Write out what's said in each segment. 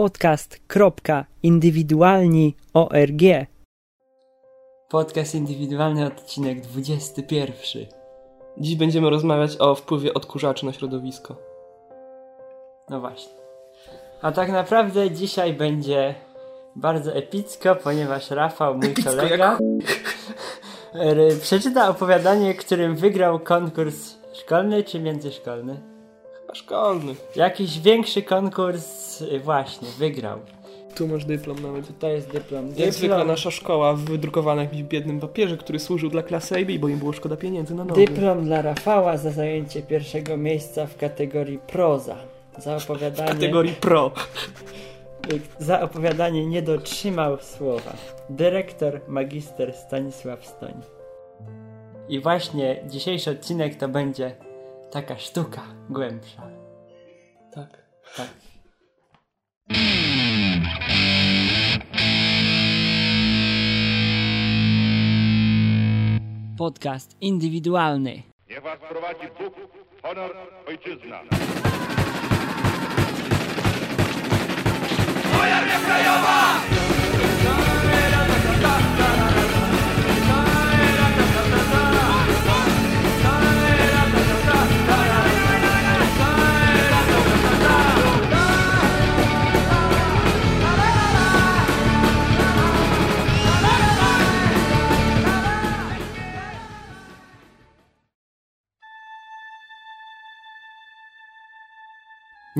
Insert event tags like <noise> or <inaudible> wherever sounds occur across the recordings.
podcast.indywidualni.org Podcast indywidualny, odcinek 21. Dziś będziemy rozmawiać o wpływie odkurzaczy na środowisko. No właśnie. A tak naprawdę dzisiaj będzie bardzo epicko, ponieważ Rafał, mój epicko kolega, <laughs> przeczyta opowiadanie, którym wygrał konkurs szkolny czy międzyszkolny? Chyba szkolny. Jakiś większy konkurs y, właśnie, wygrał. Tu masz dyplom nawet. To jest dyplom. Jak dyplom. zwykle nasza szkoła wydrukowana na jakimś biednym papierze, który służył dla klasy AB, bo im było szkoda pieniędzy na nowy. Dyplom dla Rafała za zajęcie pierwszego miejsca w kategorii proza. Za opowiadanie... W kategorii pro. <laughs> Za opowiadanie nie dotrzymał słowa. Dyrektor, magister Stanisław Stoń. I właśnie dzisiejszy odcinek to będzie taka sztuka głębsza. Tak. Tak. Podcast indywidualny. Niech was prowadzi Bóg, honor, ojczyzna. Moja krajowa!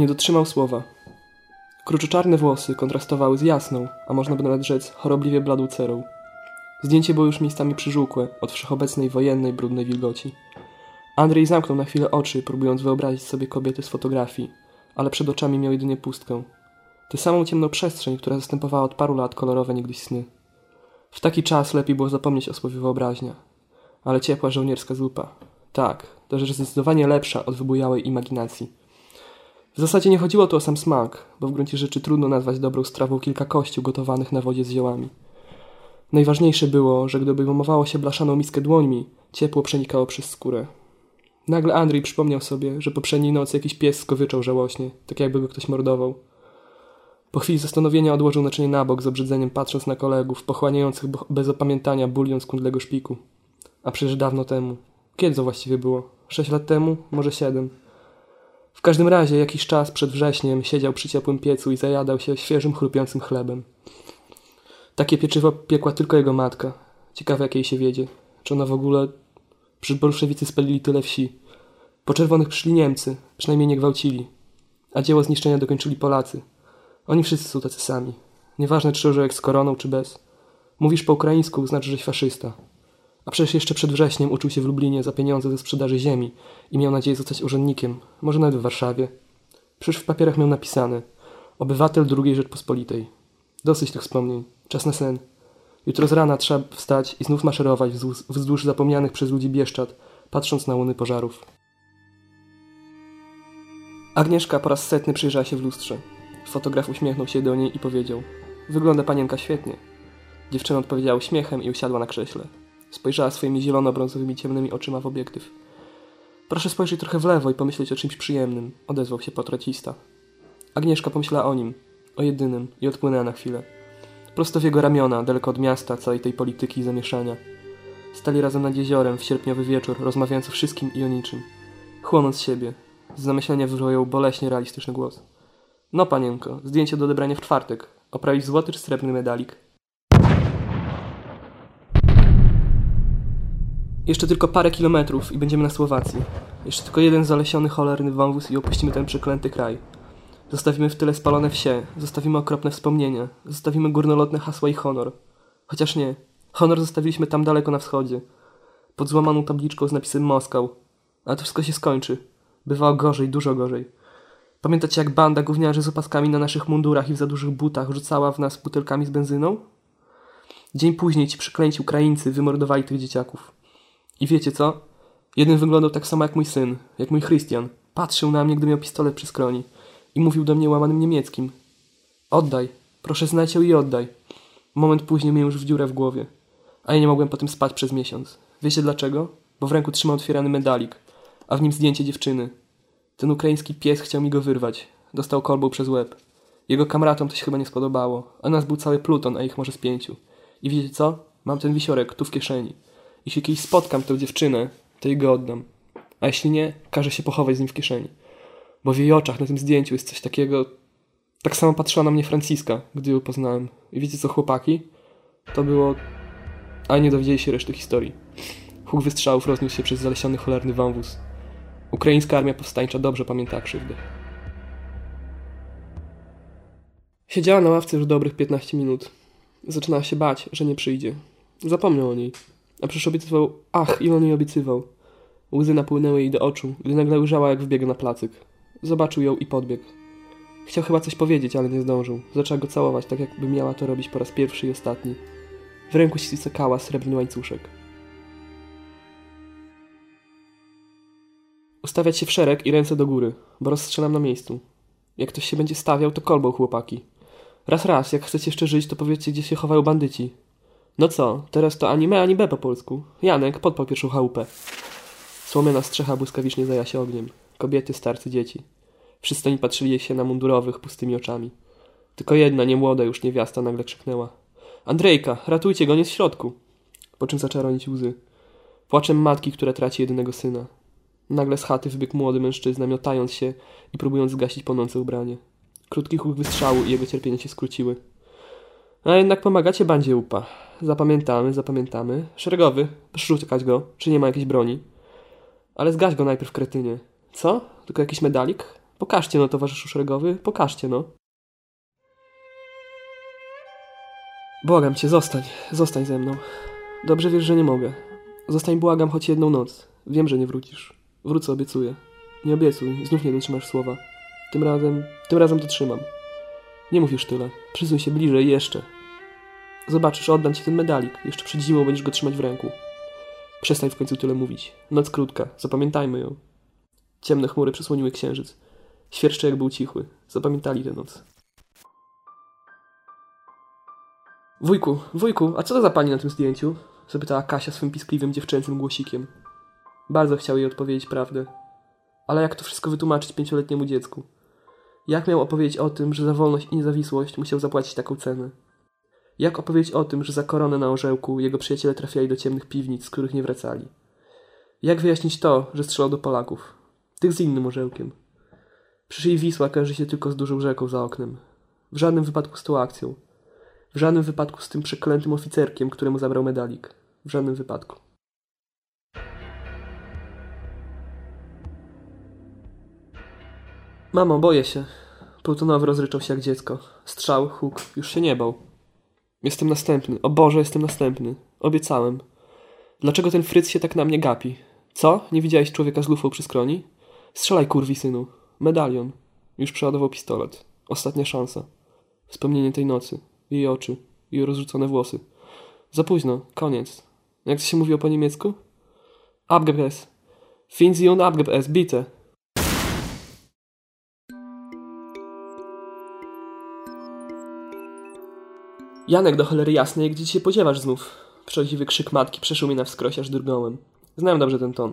Nie dotrzymał słowa. Kruczoczarne włosy kontrastowały z jasną, a można by nawet rzec chorobliwie bladą cerą. Zdjęcie było już miejscami przyżółkłe od wszechobecnej wojennej, brudnej wilgoci. Andrzej zamknął na chwilę oczy, próbując wyobrazić sobie kobiety z fotografii, ale przed oczami miał jedynie pustkę. Tę samą ciemną przestrzeń, która zastępowała od paru lat kolorowe niegdyś sny. W taki czas lepiej było zapomnieć o słowie wyobraźnia. Ale ciepła żołnierska zupa. Tak, to rzecz zdecydowanie lepsza od wybujałej imaginacji. W zasadzie nie chodziło tu o sam smak, bo w gruncie rzeczy trudno nazwać dobrą strawą kilka kości gotowanych na wodzie z ziołami. Najważniejsze było, że gdyby wymowało się blaszaną miskę dłońmi, ciepło przenikało przez skórę. Nagle Andrzej przypomniał sobie, że poprzedniej nocy jakiś pies skowyczał żałośnie, tak jakby go ktoś mordował. Po chwili zastanowienia odłożył naczynie na bok z obrzydzeniem patrząc na kolegów, pochłaniających bez opamiętania bulion z kundlego szpiku. A przecież dawno temu. Kiedy to właściwie było? Sześć lat temu? Może siedem? W każdym razie jakiś czas przed wrześniem siedział przy ciepłym piecu i zajadał się świeżym, chrupiącym chlebem. Takie pieczywo piekła tylko jego matka. Ciekawe, jak jej się wiedzie. Czy ona w ogóle... Przecież bolszewicy spalili tyle wsi. Po czerwonych przyszli Niemcy, przynajmniej nie gwałcili. A dzieło zniszczenia dokończyli Polacy. Oni wszyscy są tacy sami. Nieważne, czy orzełek z koroną, czy bez. Mówisz po ukraińsku, znaczy, żeś faszysta. A przecież jeszcze przed wrześniem uczył się w Lublinie za pieniądze ze sprzedaży ziemi i miał nadzieję zostać urzędnikiem, może nawet w Warszawie. Przecież w papierach miał napisane Obywatel II Rzeczpospolitej. Dosyć tych wspomnień. Czas na sen. Jutro z rana trzeba wstać i znów maszerować wzdłuż, wzdłuż zapomnianych przez ludzi Bieszczad, patrząc na łuny pożarów. Agnieszka po raz setny przyjrzała się w lustrze. Fotograf uśmiechnął się do niej i powiedział Wygląda panienka świetnie. Dziewczyna odpowiedziała uśmiechem i usiadła na krześle. Spojrzała swoimi zielono-brązowymi ciemnymi oczyma w obiektyw. Proszę spojrzeć trochę w lewo i pomyśleć o czymś przyjemnym, odezwał się portrecista. Agnieszka pomyślała o nim, o jedynym i odpłynęła na chwilę. Prosto w jego ramiona, daleko od miasta, całej tej polityki i zamieszania. Stali razem nad jeziorem w sierpniowy wieczór, rozmawiając o wszystkim i o niczym. Chłonąc siebie, z zamyślenia wywołał boleśnie realistyczny głos. No panienko, zdjęcie do odebrania w czwartek. Oprawić złoty czy srebrny medalik? Jeszcze tylko parę kilometrów i będziemy na Słowacji. Jeszcze tylko jeden zalesiony, cholerny wąwóz i opuścimy ten przeklęty kraj. Zostawimy w tyle spalone wsie, zostawimy okropne wspomnienia, zostawimy górnolotne hasła i honor. Chociaż nie. Honor zostawiliśmy tam daleko na wschodzie. Pod złamaną tabliczką z napisem Moskał. A to wszystko się skończy. Bywało gorzej, dużo gorzej. Pamiętacie jak banda gówniarzy z opaskami na naszych mundurach i w za dużych butach rzucała w nas butelkami z benzyną? Dzień później ci przyklęci Ukraińcy wymordowali tych dzieciaków. I wiecie co? Jeden wyglądał tak samo jak mój syn, jak mój Christian. Patrzył na mnie, gdy miał pistolet przy skroni. I mówił do mnie łamanym niemieckim. Oddaj. Proszę znajdź ją i oddaj. Moment później miałem już w dziurę w głowie. A ja nie mogłem potem spać przez miesiąc. Wiecie dlaczego? Bo w ręku trzymał otwierany medalik, a w nim zdjęcie dziewczyny. Ten ukraiński pies chciał mi go wyrwać. Dostał kolbą przez łeb. Jego kamratom to się chyba nie spodobało, a nas był cały pluton, a ich może z pięciu. I wiecie co? Mam ten wisiorek tu w kieszeni. Jeśli kiedyś spotkam tę dziewczynę, to jej go oddam. A jeśli nie, każę się pochować z nim w kieszeni. Bo w jej oczach na tym zdjęciu jest coś takiego... Tak samo patrzyła na mnie Franciska, gdy ją poznałem. I wiecie co, chłopaki? To było... A nie dowiedzieli się reszty historii. Huk wystrzałów rozniósł się przez zalesiony cholerny wąwóz. Ukraińska armia powstańcza dobrze pamięta krzywdę. Siedziała na ławce już dobrych 15 minut. Zaczynała się bać, że nie przyjdzie. Zapomniał o niej. A przecież obiecywał... Ach, i on jej obiecywał. Łzy napłynęły jej do oczu, gdy nagle ujrzała, jak wbiega na placyk. Zobaczył ją i podbiegł. Chciał chyba coś powiedzieć, ale nie zdążył. Zaczęła go całować, tak jakby miała to robić po raz pierwszy i ostatni. W ręku ściskała srebrny łańcuszek. Ustawiać się w szereg i ręce do góry, bo rozstrzelam na miejscu. Jak ktoś się będzie stawiał, to kolbą chłopaki. Raz, raz, jak chcecie jeszcze żyć, to powiedzcie, gdzie się chowają bandyci. No co, teraz to ani me, ani B po polsku. Janek, podpał pierwszą chałupę. Słomiana strzecha błyskawicznie zaja się ogniem. Kobiety, starcy, dzieci. Wszyscy oni patrzyli się na mundurowych, pustymi oczami. Tylko jedna, niemłoda już niewiasta nagle krzyknęła. Andrzejka, ratujcie go, nie w środku. Po czym zaczęła ronić łzy. Płaczem matki, która traci jedynego syna. Nagle z chaty wybiegł młody mężczyzna, miotając się i próbując zgasić płonące ubranie. Krótki huk wystrzału i jego cierpienie się skróciły. A jednak pomagacie bandzie upa. Zapamiętamy, zapamiętamy. Szeregowy, uciekać go, czy nie ma jakiejś broni. Ale zgaś go najpierw, kretynie. Co? Tylko jakiś medalik? Pokażcie no, towarzyszu szeregowy, pokażcie no. Błagam cię, zostań, zostań ze mną. Dobrze wiesz, że nie mogę. Zostań, błagam, choć jedną noc. Wiem, że nie wrócisz. Wrócę, obiecuję. Nie obiecuj, znów nie dotrzymasz słowa. Tym razem, tym razem dotrzymam. Nie mów już tyle. Przysuń się bliżej jeszcze. Zobaczysz, oddam ci ten medalik. Jeszcze przed zimą będziesz go trzymać w ręku. Przestań w końcu tyle mówić. Noc krótka, zapamiętajmy ją. Ciemne chmury przysłoniły księżyc. Świerszcze jak był cichły. Zapamiętali tę noc. Wujku, wujku, a co to za pani na tym zdjęciu? Zapytała Kasia swym piskliwym dziewczęcym głosikiem. Bardzo chciał jej odpowiedzieć prawdę. Ale jak to wszystko wytłumaczyć pięcioletniemu dziecku? Jak miał opowiedzieć o tym, że za wolność i niezawisłość musiał zapłacić taką cenę? Jak opowiedzieć o tym, że za koronę na orzełku jego przyjaciele trafiali do ciemnych piwnic, z których nie wracali? Jak wyjaśnić to, że strzelał do Polaków? Tych z innym orzełkiem. Przecież jej Wisła kojarzy się tylko z dużą rzeką za oknem. W żadnym wypadku z tą akcją. W żadnym wypadku z tym przeklętym oficerkiem, któremu zabrał medalik. W żadnym wypadku. Mamo, boję się. Plutonowy rozryczał się jak dziecko. Strzał, huk, już się nie bał. Jestem następny. O Boże, jestem następny. Obiecałem. Dlaczego ten fryc się tak na mnie gapi? Co? Nie widziałeś człowieka z lufą przy skroni? Strzelaj, kurwi, synu. Medalion. Już przeładował pistolet. Ostatnia szansa. Wspomnienie tej nocy. Jej oczy. Jej rozrzucone włosy. Za późno. Koniec. Jak to się mówiło po niemiecku? Abgebes. Und abgebes. Bitte. Janek, do cholery jasnej, gdzie się podziewasz znów? Przechodziwy krzyk matki przeszył mi na wskroś aż drgnąłem. Znałem dobrze ten ton.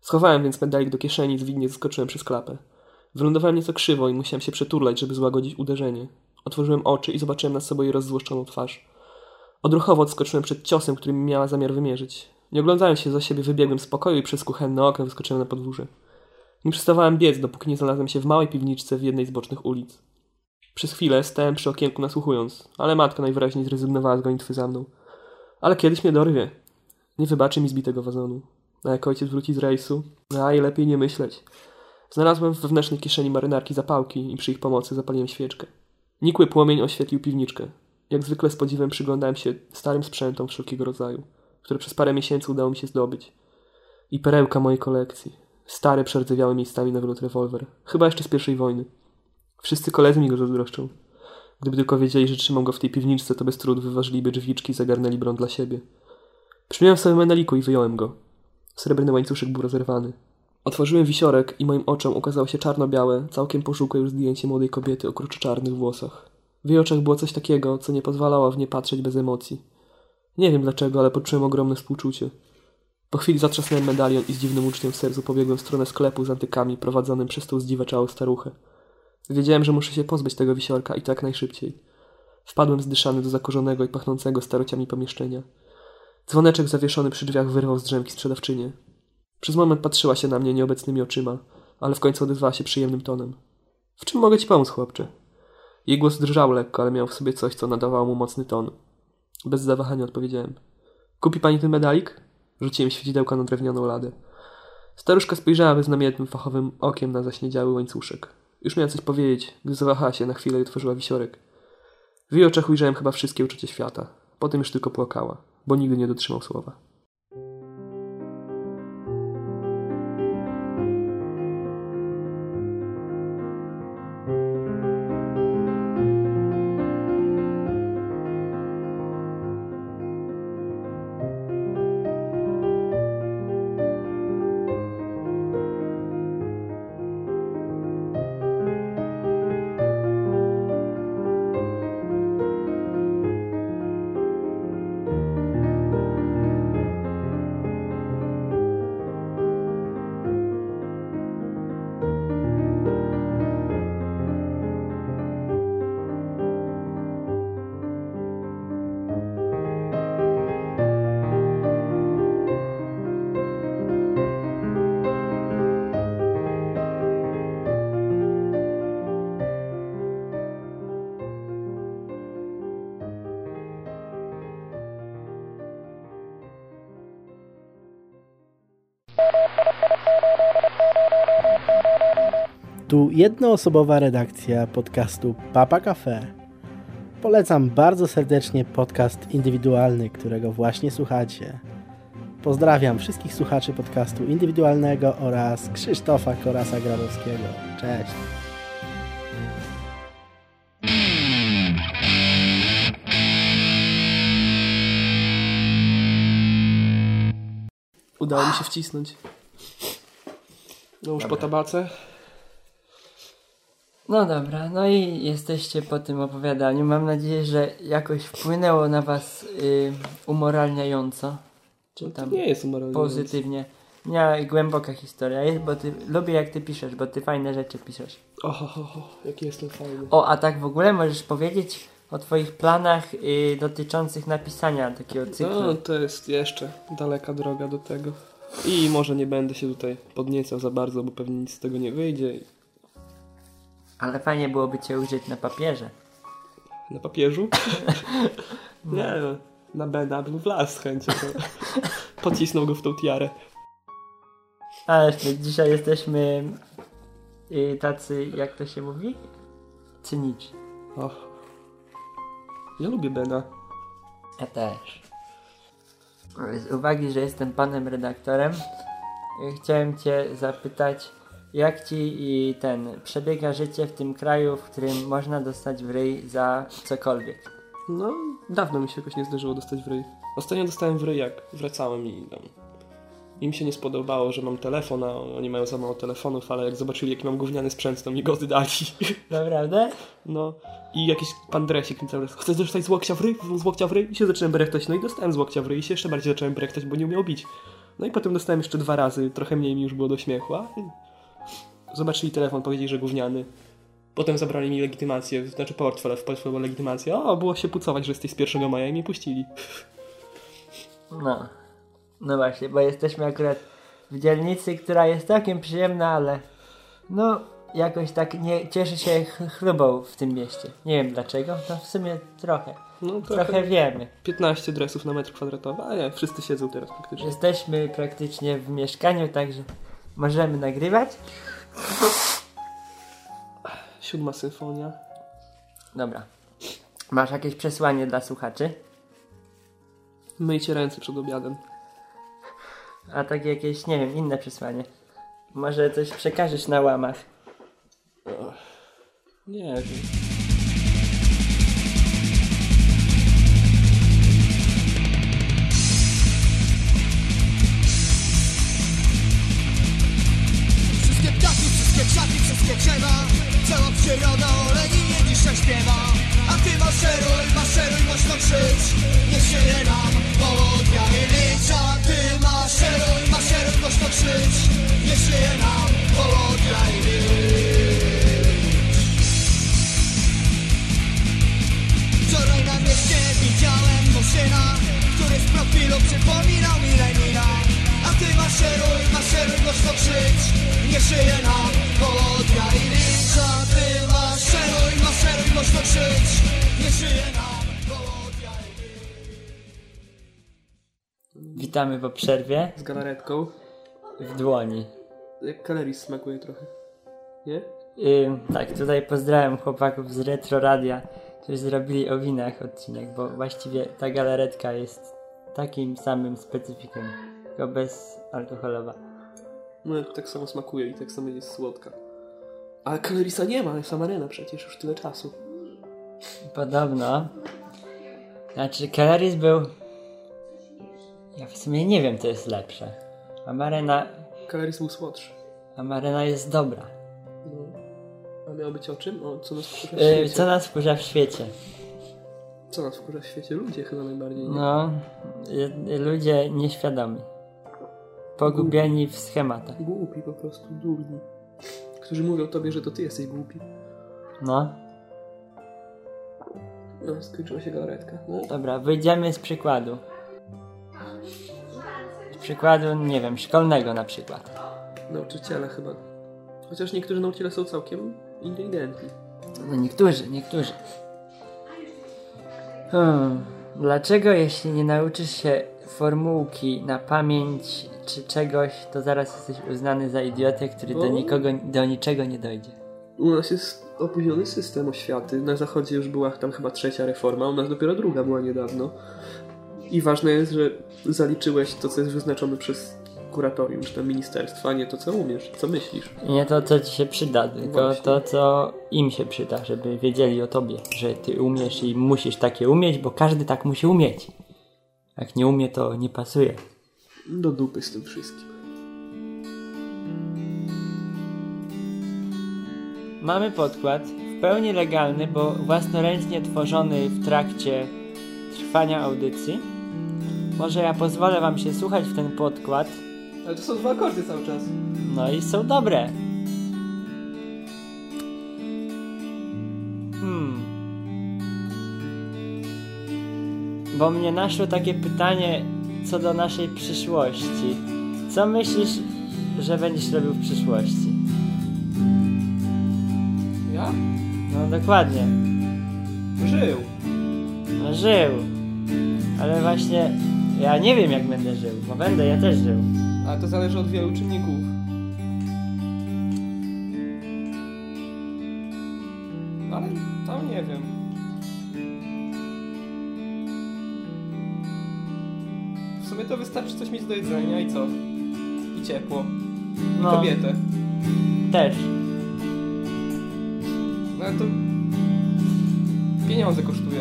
Schowałem więc medalik do kieszeni i zwinnie zeskoczyłem przez klapę. Wylądowałem nieco krzywo i musiałem się przeturlać, żeby złagodzić uderzenie. Otworzyłem oczy i zobaczyłem nad sobą jej rozzłoszczoną twarz. Odruchowo odskoczyłem przed ciosem, który mi miała zamiar wymierzyć. Nie oglądając się za siebie, wybiegłem z pokoju i przez kuchenne okno wyskoczyłem na podwórze. Nie przestawałem biec, dopóki nie znalazłem się w małej piwniczce w jednej z bocznych ulic. Przez chwilę stałem przy okienku nasłuchując, ale matka najwyraźniej zrezygnowała z gonitwy za mną. Ale kiedyś mnie dorwie. Nie wybaczy mi zbitego wazonu. A jak ojciec wróci z rejsu, a i lepiej nie myśleć. Znalazłem w wewnętrznej kieszeni marynarki zapałki i przy ich pomocy zapaliłem świeczkę. Nikły płomień oświetlił piwniczkę. Jak zwykle z podziwem przyglądałem się starym sprzętom wszelkiego rodzaju, które przez parę miesięcy udało mi się zdobyć. I perełka mojej kolekcji. Stary, przerdzewiały miejscami na wylot rewolwer. Chyba jeszcze z pierwszej wojny. Wszyscy koledzy mi go zazdroszczą. Gdyby tylko wiedzieli, że trzymam go w tej piwniczce, to bez trudu wyważyliby drzwiczki i zagarnęli broń dla siebie. Przypomniałem sobie meneliku i wyjąłem go. Srebrny łańcuszek był rozerwany. Otworzyłem wisiorek i moim oczom ukazało się czarno-białe, całkiem pożółkłe już zdjęcie młodej kobiety o kruczoczarnych włosach. W jej oczach było coś takiego, co nie pozwalało w nie patrzeć bez emocji. Nie wiem dlaczego, ale poczułem ogromne współczucie. Po chwili zatrzasnąłem medalion i z dziwnym uczuciem w sercu pobiegłem w stronę sklepu z antykami prowadzonym przez tą zdziwaczałą staruchę. Wiedziałem, że muszę się pozbyć tego wisiorka i tak najszybciej. Wpadłem zdyszany do zakorzonego i pachnącego starociami pomieszczenia. Dzwoneczek zawieszony przy drzwiach wyrwał z drzemki sprzedawczynię. Przez moment patrzyła się na mnie nieobecnymi oczyma, ale w końcu odezwała się przyjemnym tonem. W czym mogę ci pomóc, chłopcze? Jej głos drżał lekko, ale miał w sobie coś, co nadawało mu mocny ton. Bez zawahania odpowiedziałem. Kupi pani ten medalik? Rzuciłem świecidełka na drewnianą ladę. Staruszka spojrzała beznamiętnym fachowym okiem na zaśniedziały łańcuszek. Już miała coś powiedzieć, gdy zawahała się na chwilę i otworzyła wisiorek. W jej oczach ujrzałem chyba wszystkie uczucie świata. Potem już tylko płakała, bo nigdy nie dotrzymał słowa. Tu jednoosobowa redakcja podcastu Papa Cafe. Polecam bardzo serdecznie podcast indywidualny, którego właśnie słuchacie. Pozdrawiam wszystkich słuchaczy podcastu indywidualnego oraz Krzysztofa Korasa Grabowskiego. Cześć! Udało mi się wcisnąć. No już po tabace. No dobra, no i jesteście po tym opowiadaniu. Mam nadzieję, że jakoś wpłynęło na was y, umoralniająco. Czy No tam nie jest umoralne. pozytywnie. Nie, głęboka historia jest, bo ty lubię jak ty piszesz, bo ty fajne rzeczy piszesz. Oho, ho, ho, jaki jestem fajny. O, a tak w ogóle możesz powiedzieć o twoich planach y, dotyczących napisania takiego cyklu. No, to jest jeszcze daleka droga do tego. I może nie będę się tutaj podniecał za bardzo, bo pewnie nic z tego nie wyjdzie. Ale fajnie byłoby cię użyć na papierze. Na papieżu? <laughs> nie, no, na Bena bym wlazł chęcią. Pocisnął go w tą tiarę. Ale my dzisiaj jesteśmy y, tacy, jak to się mówi? Cyniczni. Och. Ja lubię Bena. Ja też. Z uwagi, że jestem panem redaktorem, y, chciałem cię zapytać, jak ci i ten przebiega życie w tym kraju, w którym można dostać w ryj za cokolwiek. No, dawno mi się jakoś nie zdarzyło dostać w ryj. Ostatnio dostałem w ryj, jak wracałem i tam... Im się nie spodobało, że mam telefon, a oni mają za mało telefonów, ale jak zobaczyli, jaki mam gówniany sprzęt, to mi go oddali. <laughs> Naprawdę? No i jakiś pan Dresik mi cały czas, chcesz dostać z łokcia w ryj? Z łokcia w ryj? I się zacząłem brechtać, no i dostałem z łokcia w ryj i się jeszcze bardziej zacząłem brechtać, bo nie umiał bić. No i potem dostałem jeszcze dwa razy, trochę mniej mi już było do śmiechu. Zobaczyli telefon, powiedzieli, że gówniany. Potem zabrali mi legitymację, znaczy portfel, w portfelu była legitymacja. O, było się pucować, że jesteś z 1 maja i mnie puścili. No. No właśnie, bo jesteśmy akurat w dzielnicy, która jest całkiem przyjemna, ale no jakoś tak nie cieszy się ch- chlubą w tym mieście. Nie wiem dlaczego, no w sumie trochę. No trochę, Trochę wiemy. 15 dresów na metr kwadratowy, a nie, wszyscy siedzą teraz praktycznie. Jesteśmy praktycznie w mieszkaniu, także możemy nagrywać. Siódma symfonia. Dobra. Masz jakieś przesłanie dla słuchaczy? Myjcie ręce przed obiadem. A tak jakieś, nie wiem, inne przesłanie. Może coś przekażesz na łamach. Nie wiem. się grzewa Cała przyroda oleni dzisiaj śpiewa. A ty maszeruj, maszeruj, mocno krzycz Niech się nie nam południa i licz A ty maszeruj, maszeruj, mocno krzycz Niech żyje nam południa i licz Wczoraj na mieście widziałem Moszyna Który z profilu przypominał mi Lenina. A ty maszeruj, maszeruj, mocno krzycz nie żyje nam południa i licz A ty maszeruj, maszeruj, mocno krzycz Nie żyje nam południa i Witamy po przerwie Z galaretką. w dłoni. Jak kalerii smakuje trochę. Nie? Ym, tak, tutaj pozdrawiam chłopaków z Retro Radia, którzy zrobili o winach odcinek, bo właściwie ta galaretka jest takim samym specyfikiem, tylko bezalkoholowa. No tak samo smakuje i tak samo jest słodka. Ale kalerisa nie ma, jest Amarena przecież już tyle czasu. Podobno. Znaczy, Caloris był. Ja w sumie nie wiem, co jest lepsze. Amarena. Kaleris był słodszy. Amarena jest dobra. No. A miało być o czym? O co nas wkurza w Yy, świecie? co nas wkurza w świecie? Co nas wkurza w świecie? Ludzie chyba najbardziej. nie? No, y- ludzie nieświadomi. Pogubieni w schematach. Głupi po prostu, durni. Którzy mówią tobie, że to ty jesteś głupi. No, No, skończyła się galaretka. No, dobra, wyjdziemy z przykładu. Z przykładu, nie wiem, szkolnego na przykład. nauczyciele chyba. Chociaż niektórzy nauczyciele są całkiem inteligentni. No niektórzy, niektórzy. Hmm. Dlaczego jeśli nie nauczysz się formułki na pamięć czy czegoś, to zaraz jesteś uznany za idiotę, który do nikogo, do niczego nie dojdzie? U nas jest opóźniony system oświaty. Na zachodzie już była tam chyba trzecia reforma, u nas dopiero druga była niedawno. I ważne jest, że zaliczyłeś to, co jest wyznaczone przez kuratorium czy tam ministerstwo, a nie to, co umiesz, co myślisz. Nie to, co ci się przyda, tylko Właśnie. to, co im się przyda, żeby wiedzieli o tobie, że ty umiesz i musisz takie umieć, bo każdy tak musi umieć. Jak nie umie, to nie pasuje. Do dupy z tym wszystkim. Mamy podkład, w pełni legalny, bo własnoręcznie tworzony w trakcie trwania audycji. Może ja pozwolę wam się słuchać w ten podkład, Ale to są dwa akordy cały czas. no i są dobre. Bo mnie naszło takie pytanie co do naszej przyszłości. Co myślisz, że będziesz robił w przyszłości? Ja? No dokładnie. Żył. No żył. Ale właśnie ja nie wiem jak będę żył, bo będę ja też żył. Ale to zależy od wielu czynników. Wystarczy coś mieć do jedzenia i co? I ciepło. I No. kobietę. Też. No to pieniądze kosztuje.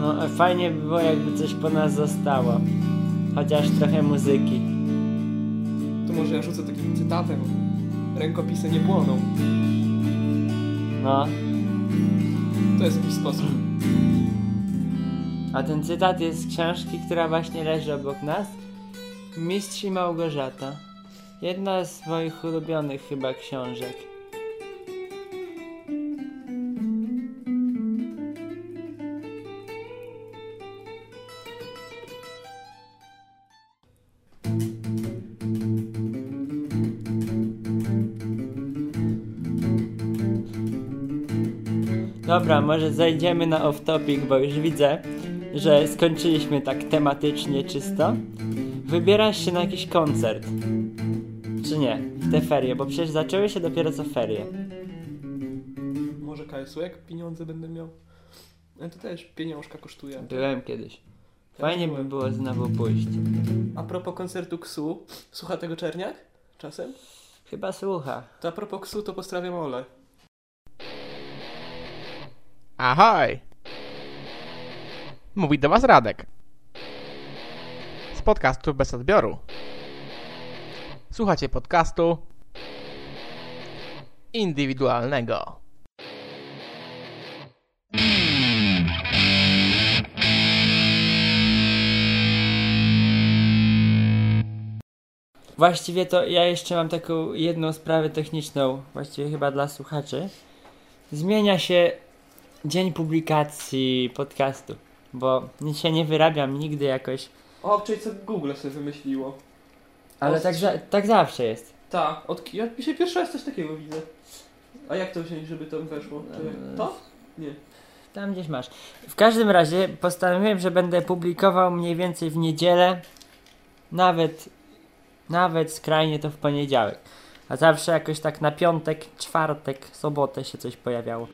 No fajnie by było jakby coś po nas zostało. Chociaż trochę muzyki. To może ja rzucę takim cytatem. Rękopisy nie płoną. No. To jest jakiś sposób. A ten cytat jest z książki, która właśnie leży obok nas. Mistrz i Małgorzata. Jedna z moich ulubionych chyba książek. Dobra, może zejdziemy na off-topic, bo już widzę, że skończyliśmy tak tematycznie czysto. Wybierasz się na jakiś koncert. Czy nie? W te ferie, bo przecież zaczęły się dopiero co ferie. Może KSU jak pieniądze będę miał. Ale to też pieniążka kosztuje. Byłem kiedyś. Fajnie by było znowu pójść. A propos koncertu KSU, słucha tego Czerniak? Czasem? Chyba słucha. To a propos KSU, to pozdrawiam Ole. Ahoj! Mówi do Was Radek. Podcastu bez odbioru. Słuchacie podcastu indywidualnego. Właściwie to ja jeszcze mam taką jedną sprawę techniczną, właściwie chyba dla słuchaczy. Zmienia się dzień publikacji podcastu, bo się nie wyrabiam nigdy jakoś, O, czyli co Google sobie wymyśliło. ale tak, za, tak zawsze jest. Tak, od, ja dzisiaj pierwszy raz coś takiego widzę. A jak to wziąć, żeby to weszło? To, Eee. to? Nie. Tam gdzieś masz. W każdym razie postanowiłem, że będę publikował mniej więcej w niedzielę, nawet, nawet skrajnie to w poniedziałek. A zawsze jakoś tak na piątek, czwartek, sobotę się coś pojawiało.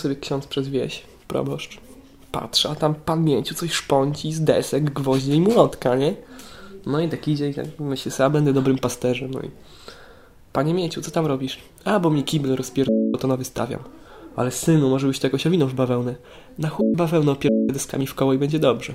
Sobie ksiądz przez wieś, proboszcz. Patrzy, a tam pan Mięciu coś szpąci z desek, gwoździe i młotka, nie? No i tak idzie i tak myśli sobie, a będę dobrym pasterzem, no i... Panie Mięciu, co tam robisz? A, bo mi kibel rozpierdolę, to nowy stawiam. Ale synu, może byś to jakoś owinął w bawełnę. Na chuj bawełnę opierdolę deskami w koło i będzie dobrze.